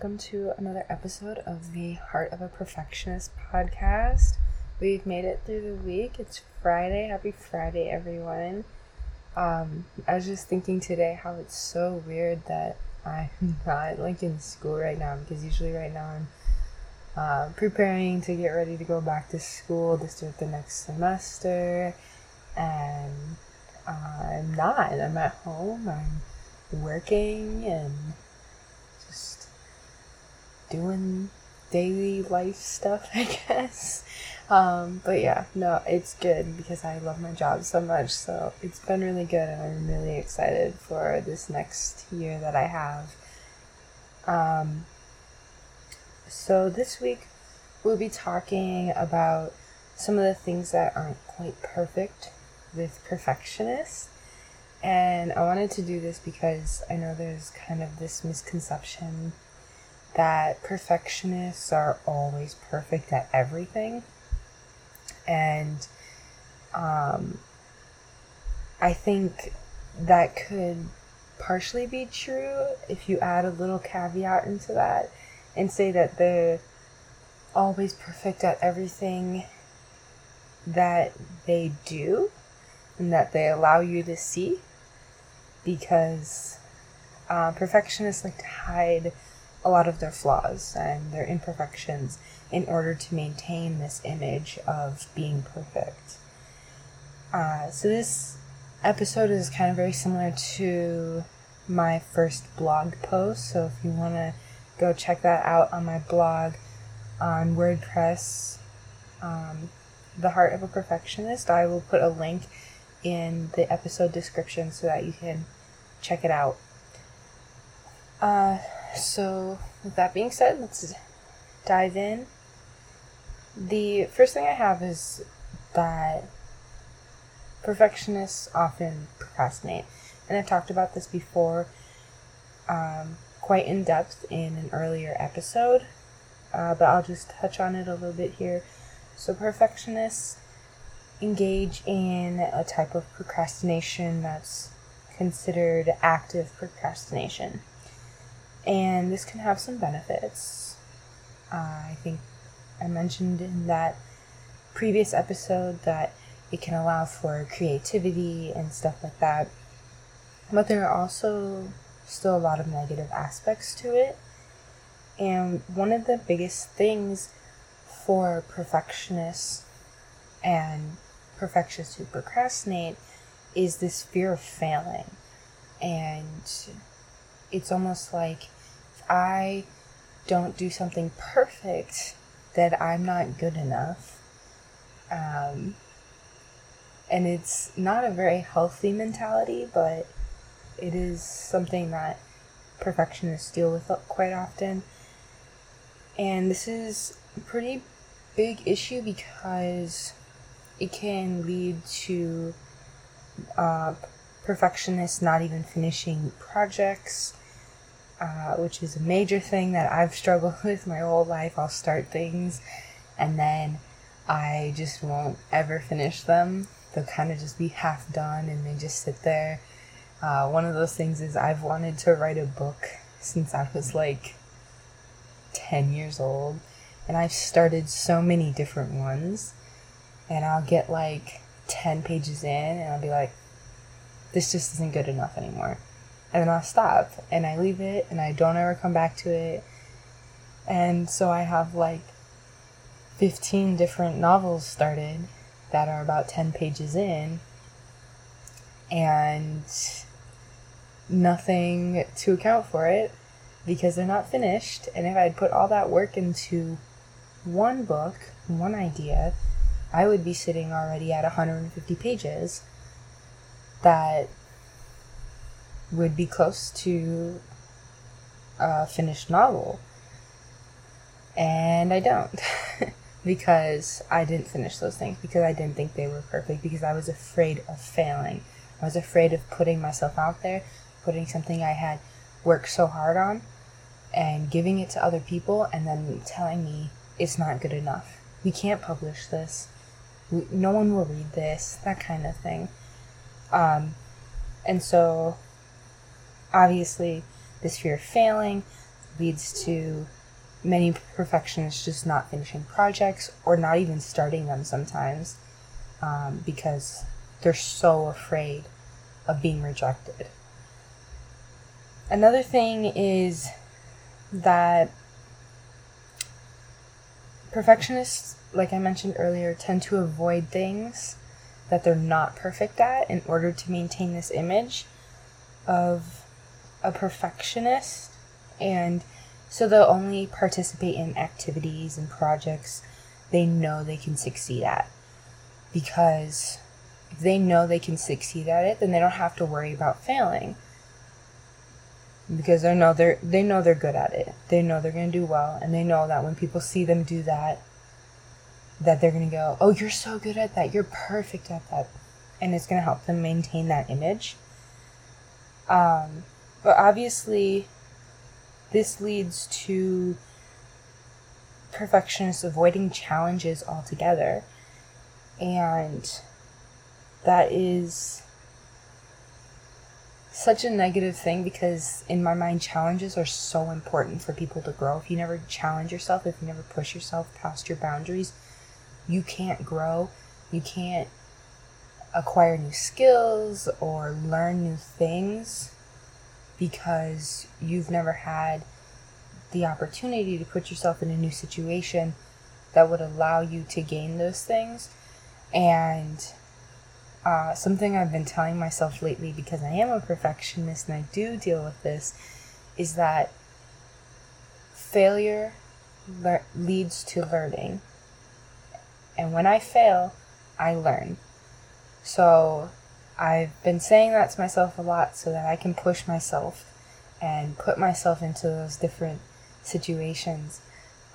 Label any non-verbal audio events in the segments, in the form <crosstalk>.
Welcome to another episode of the Heart of a Perfectionist podcast. We've made it through the week. It's Friday. Happy Friday, everyone. Um, I was just thinking today how it's so weird that I'm <laughs> not like in school right now because usually right now I'm uh, preparing to get ready to go back to school to start the next semester, and uh, I'm not. I'm at home. I'm working and doing daily life stuff, <laughs> I guess. Um, but yeah, no, it's good because I love my job so much. So it's been really good, and I'm really excited for this next year that I have. Um, so this week we'll be talking about some of the things that aren't quite perfect with perfectionists. And I wanted to do this because I know there's kind of this misconception that perfectionists are always perfect at everything. And um, I think that could partially be true if you add a little caveat into that and say that they're always perfect at everything that they do and that they allow you to see because uh, perfectionists like to hide a lot of their flaws and their imperfections in order to maintain this image of being perfect. Uh, so, this episode is kind of very similar to my first blog post. So, if you want to go check that out on my blog on WordPress, um, The Heart of a Perfectionist, I will put a link in the episode description so that you can check it out. Uh, so, with that being said, let's dive in. The first thing I have is that perfectionists often procrastinate. And I've talked about this before um, quite in depth in an earlier episode, uh, but I'll just touch on it a little bit here. So, perfectionists engage in a type of procrastination that's considered active procrastination. And this can have some benefits. Uh, I think I mentioned in that previous episode that it can allow for creativity and stuff like that. But there are also still a lot of negative aspects to it. And one of the biggest things for perfectionists and perfectionists who procrastinate is this fear of failing. And it's almost like I don't do something perfect, that I'm not good enough. Um, and it's not a very healthy mentality, but it is something that perfectionists deal with quite often. And this is a pretty big issue because it can lead to uh, perfectionists not even finishing projects, uh, which is a major thing that I've struggled <laughs> with my whole life. I'll start things and then I just won't ever finish them. They'll kind of just be half done and they just sit there. Uh, one of those things is I've wanted to write a book since I was like 10 years old, and I've started so many different ones, and I'll get like 10 pages in, and I'll be like, this just isn't good enough anymore. And then I'll stop, and I leave it, and I don't ever come back to it. And so I have like 15 different novels started that are about 10 pages in, and nothing to account for it because they're not finished. And if I'd put all that work into one book, one idea, I would be sitting already at 150 pages that would be close to a finished novel. And I don't. <laughs> because I didn't finish those things, because I didn't think they were perfect, because I was afraid of failing. I was afraid of putting myself out there, putting something I had worked so hard on, and giving it to other people, and then telling me it's not good enough. We can't publish this. No one will read this, that kind of thing. Um, and so, obviously, this fear of failing leads to many perfectionists just not finishing projects or not even starting them sometimes um, because they're so afraid of being rejected. Another thing is that perfectionists, like I mentioned earlier, tend to avoid things that they're not perfect at in order to maintain this image of a perfectionist and so they'll only participate in activities and projects they know they can succeed at. Because if they know they can succeed at it, then they don't have to worry about failing. Because they know they're they know they're good at it. They know they're gonna do well and they know that when people see them do that that they're gonna go, Oh, you're so good at that, you're perfect at that and it's gonna help them maintain that image. Um, but obviously this leads to perfectionists avoiding challenges altogether. And that is such a negative thing because in my mind challenges are so important for people to grow. If you never challenge yourself, if you never push yourself past your boundaries, you can't grow. You can't acquire new skills or learn new things because you've never had the opportunity to put yourself in a new situation that would allow you to gain those things. And uh, something I've been telling myself lately because I am a perfectionist and I do deal with this is that failure le- leads to learning. And when I fail, I learn. So I've been saying that to myself a lot so that I can push myself and put myself into those different situations.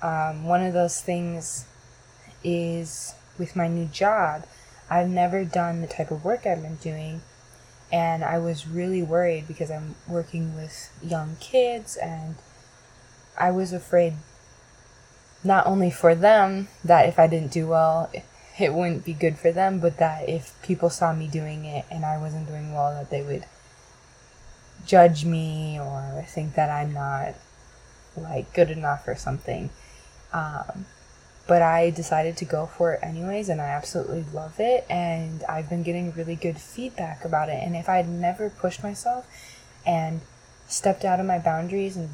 Um, one of those things is with my new job. I've never done the type of work I've been doing, and I was really worried because I'm working with young kids, and I was afraid not only for them that if I didn't do well, it wouldn't be good for them, but that if people saw me doing it and I wasn't doing well, that they would judge me or think that I'm not like good enough or something. Um, but I decided to go for it anyways, and I absolutely love it. And I've been getting really good feedback about it. And if I'd never pushed myself and stepped out of my boundaries and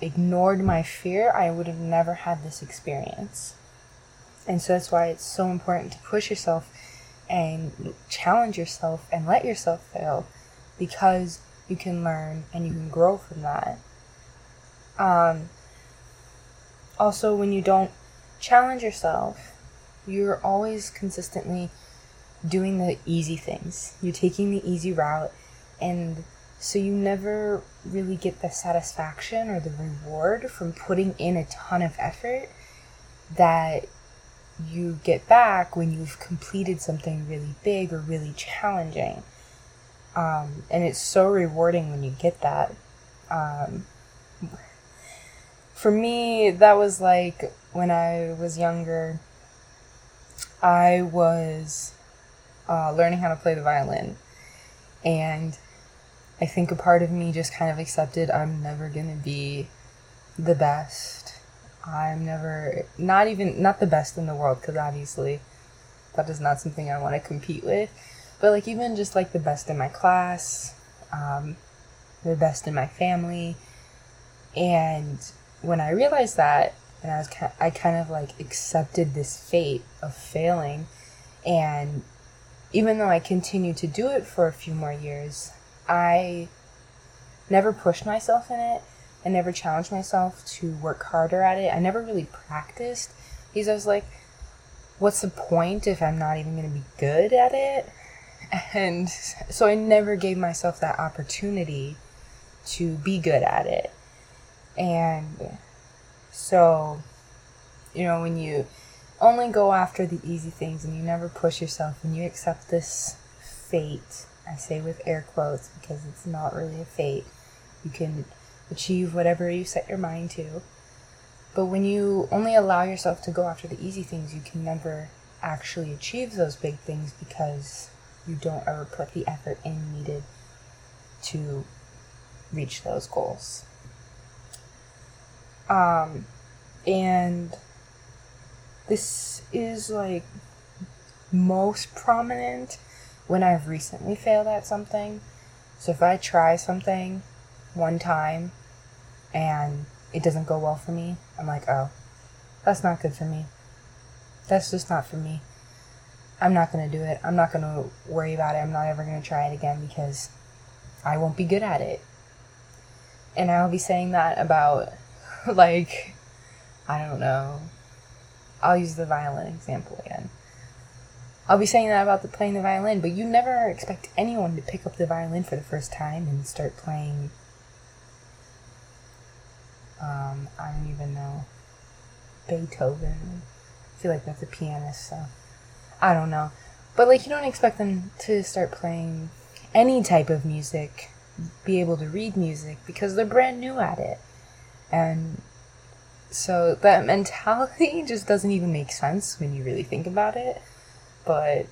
ignored my fear, I would have never had this experience. And so that's why it's so important to push yourself and challenge yourself and let yourself fail because you can learn and you can grow from that. Um, also, when you don't challenge yourself, you're always consistently doing the easy things. You're taking the easy route, and so you never really get the satisfaction or the reward from putting in a ton of effort that you get back when you've completed something really big or really challenging. Um, and it's so rewarding when you get that. Um, for me, that was like when I was younger, I was uh, learning how to play the violin. And I think a part of me just kind of accepted I'm never going to be the best I'm never, not even, not the best in the world, because obviously that is not something I want to compete with. But like even just like the best in my class, um, the best in my family, and when I realized that, and I was I kind of like accepted this fate of failing, and even though I continued to do it for a few more years, I never pushed myself in it I never challenged myself to work harder at it. I never really practiced because I was like, what's the point if I'm not even going to be good at it? <laughs> And so I never gave myself that opportunity to be good at it. And So, you know, when you only go after the easy things and you never push yourself and you accept this fate, I say with air quotes because it's not really a fate. You can achieve whatever you set your mind to. But when you only allow yourself to go after the easy things, you can never actually achieve those big things because you don't ever put the effort in needed to reach those goals. Um, and this is like most prominent when I've recently failed at something. So if I try something one time and it doesn't go well for me, I'm like, oh, that's not good for me. That's just not for me. I'm not going to do it. I'm not going to worry about it. I'm not ever going to try it again because I won't be good at it. And I'll be saying that about, <laughs> like, I don't know. I'll use the violin example again. I'll be saying that about the playing the violin, but you never expect anyone to pick up the violin for the first time and start playing. Um, I don't even know. Beethoven. I feel like that's a pianist, so I don't know. But like you don't expect them to start playing any type of music, be able to read music because they're brand new at it. And so that mentality <laughs> just doesn't even make sense when you really think about it but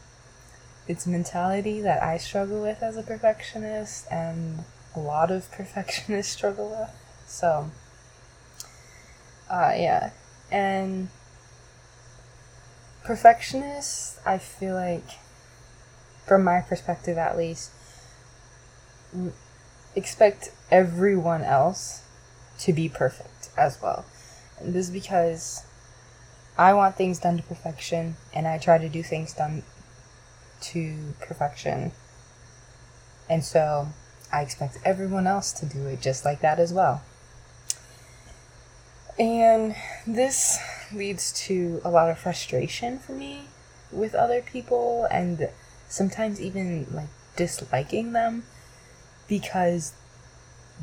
it's mentality that I struggle with as a perfectionist and a lot of <laughs> perfectionists struggle with. So, uh, yeah. And perfectionists, I feel like, from my perspective at least, expect everyone else to be perfect as well. And this is because I want things done to perfection, and I try to do things done to perfection. And so I expect everyone else to do it just like that as well. And this leads to a lot of frustration for me with other people, and sometimes even like disliking them because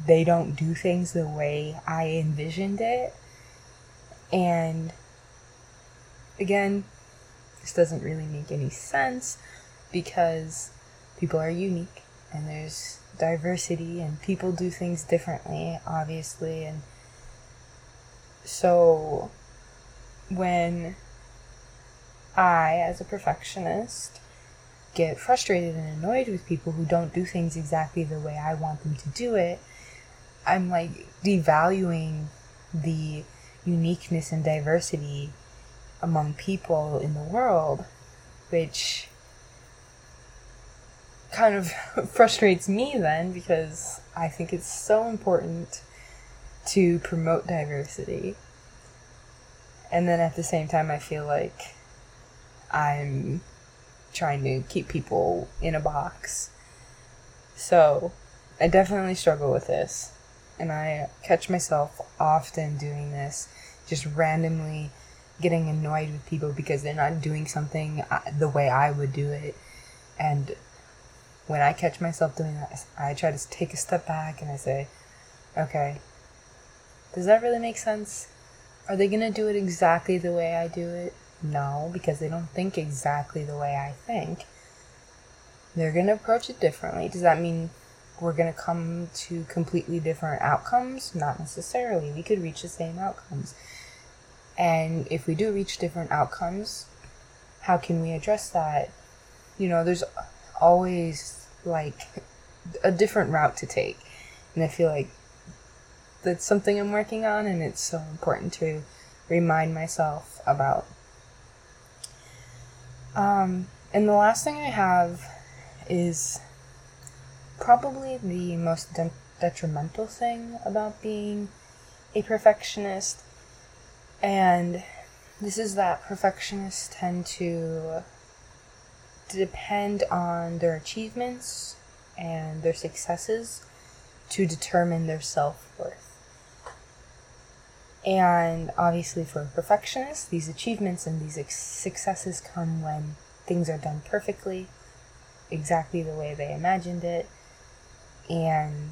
they don't do things the way I envisioned it. And again, this doesn't really make any sense because people are unique and there's diversity and people do things differently, obviously. And so when I, as a perfectionist, get frustrated and annoyed with people who don't do things exactly the way I want them to do it, I'm like devaluing the uniqueness and diversity among people in the world, which kind of <laughs> frustrates me then because I think it's so important to promote diversity. And then at the same time, I feel like I'm trying to keep people in a box. So I definitely struggle with this. And I catch myself often doing this, just randomly getting annoyed with people because they're not doing something uh, the way I would do it. And when I catch myself doing that, I try to take a step back and I say, okay, does that really make sense? Are they going to do it exactly the way I do it? No, because they don't think exactly the way I think. They're going to approach it differently. Does that mean we're going to come to completely different outcomes? Not necessarily. We could reach the same outcomes. And if we do reach different outcomes, how can we address that? You know, there's always like a different route to take. And I feel like that's something I'm working on, and it's so important to remind myself about. Um, and the last thing I have is probably the most de- detrimental thing about being a perfectionist and this is that perfectionists tend to depend on their achievements and their successes to determine their self worth. And obviously, for a perfectionist, these achievements and these ex- successes come when things are done perfectly, exactly the way they imagined it. And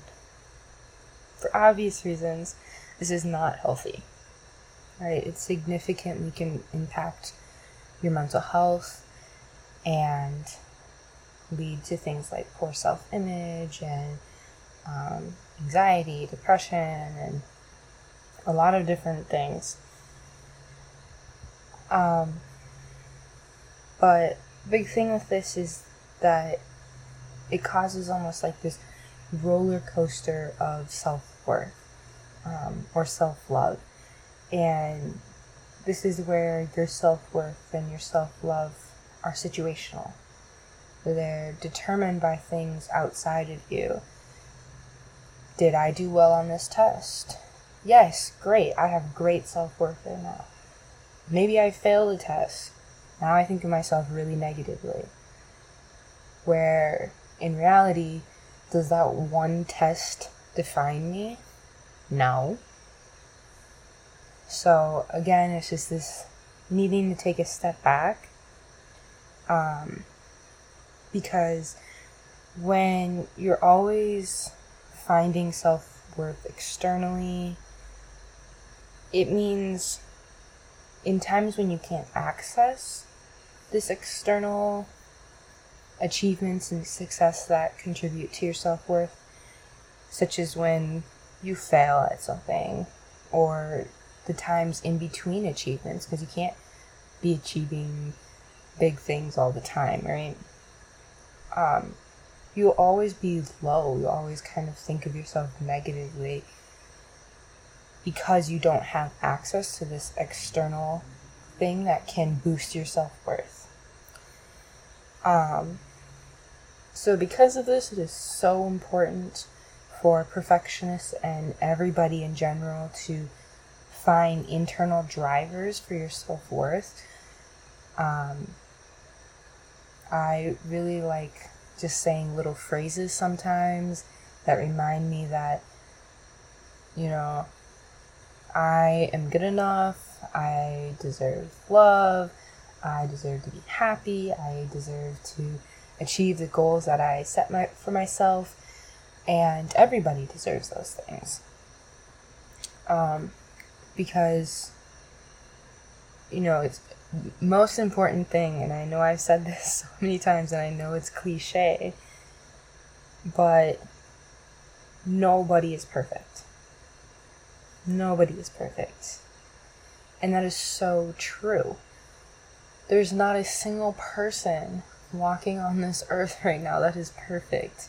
for obvious reasons, this is not healthy right? It significantly can impact your mental health and lead to things like poor self image and um, anxiety, depression, and a lot of different things. Um, but big thing with this is that it causes almost like this roller coaster of self worth um, or self love. And this is where your self worth and your self love are situational. They're determined by things outside of you. Did I do well on this test? Yes, great. I have great self worth there now. Maybe I failed a test. Now I think of myself really negatively. Where in reality, does that one test define me? No. So again, it's just this needing to take a step back. Um, because when you're always finding self worth externally, it means in times when you can't access this external achievements and success that contribute to your self worth, such as when you fail at something or the times in between achievements, because you can't be achieving big things all the time, right? Um, you'll always be low. You'll always kind of think of yourself negatively because you don't have access to this external thing that can boost your self worth. Um, so, because of this, it is so important for perfectionists and everybody in general to find internal drivers for your self worth. Um, I really like just saying little phrases sometimes that remind me that, you know, I am good enough, I deserve love, I deserve to be happy, I deserve to achieve the goals that I set my, for myself, and everybody deserves those things. Um, because, you know, it's most important thing, and I know I've said <laughs> this so many times, and I know it's cliche, but nobody is perfect. Nobody is perfect. And that is so true. There's not a single person walking on this <laughs> earth right now that is perfect.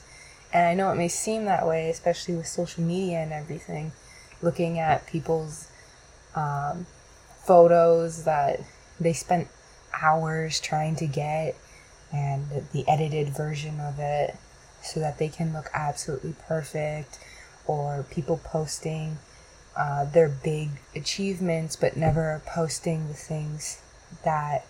And I know it may seem that way, especially with social media and everything, looking at people's um, photos that they spent hours trying to get and the edited version of it so that they can look absolutely perfect, or people posting uh, their big achievements but never posting the things that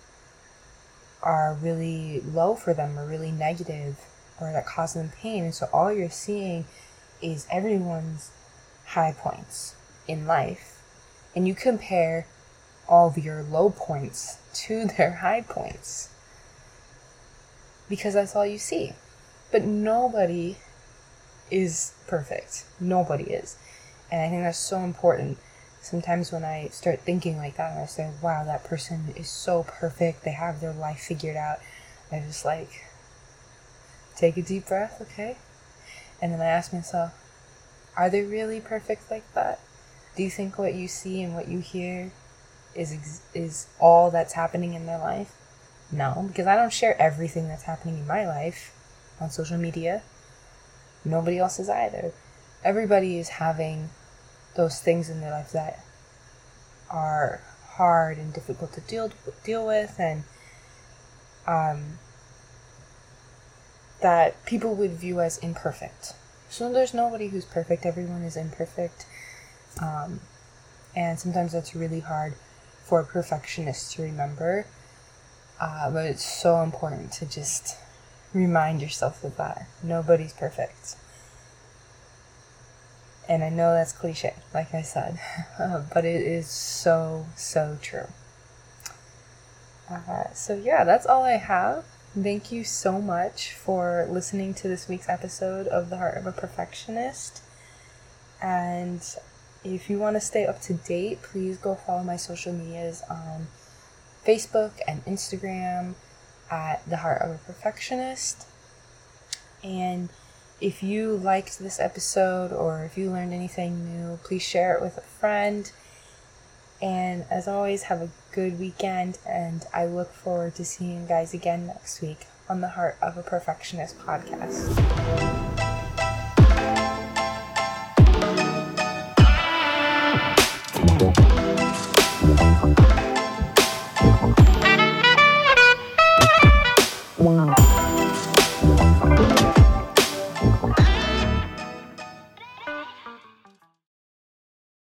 are really low for them or really negative or that cause them pain. And so all you're seeing is everyone's high points in life. And you compare all of your low points <laughs> to their high points. Because that's all you see. But nobody is perfect. Nobody is. And I think that's so important sometimes when I start thinking like that and I say, wow, that person is so perfect, they have their life figured out, I just like take a deep breath, okay? And then I ask myself, are they really perfect like that? Do you think what you see and what you hear is is all that's happening in their life? No, because I don't share everything that's happening in my life on social media. Nobody else is either. Everybody is having those things in their life that are hard and difficult to deal deal with and um, that people would view as imperfect. So there's nobody who's perfect. Everyone is imperfect, um, and sometimes that's really hard for a perfectionist to remember. Uh, but it's so important to just remind yourself of that. Nobody's perfect. And I know that's cliche, like I said, <laughs> but it is so, so true. Uh, so, yeah, that's all I have. Thank you so much for listening to this week's episode of The Heart of a Perfectionist. And if you want to stay up to date, please go follow my social medias on Facebook and Instagram at The Heart of a Perfectionist. And if you liked this episode or if you learned anything new, please share it with a friend. And as always, have a good weekend, and I look forward to seeing you guys again next week on the Heart of a Perfectionist podcast.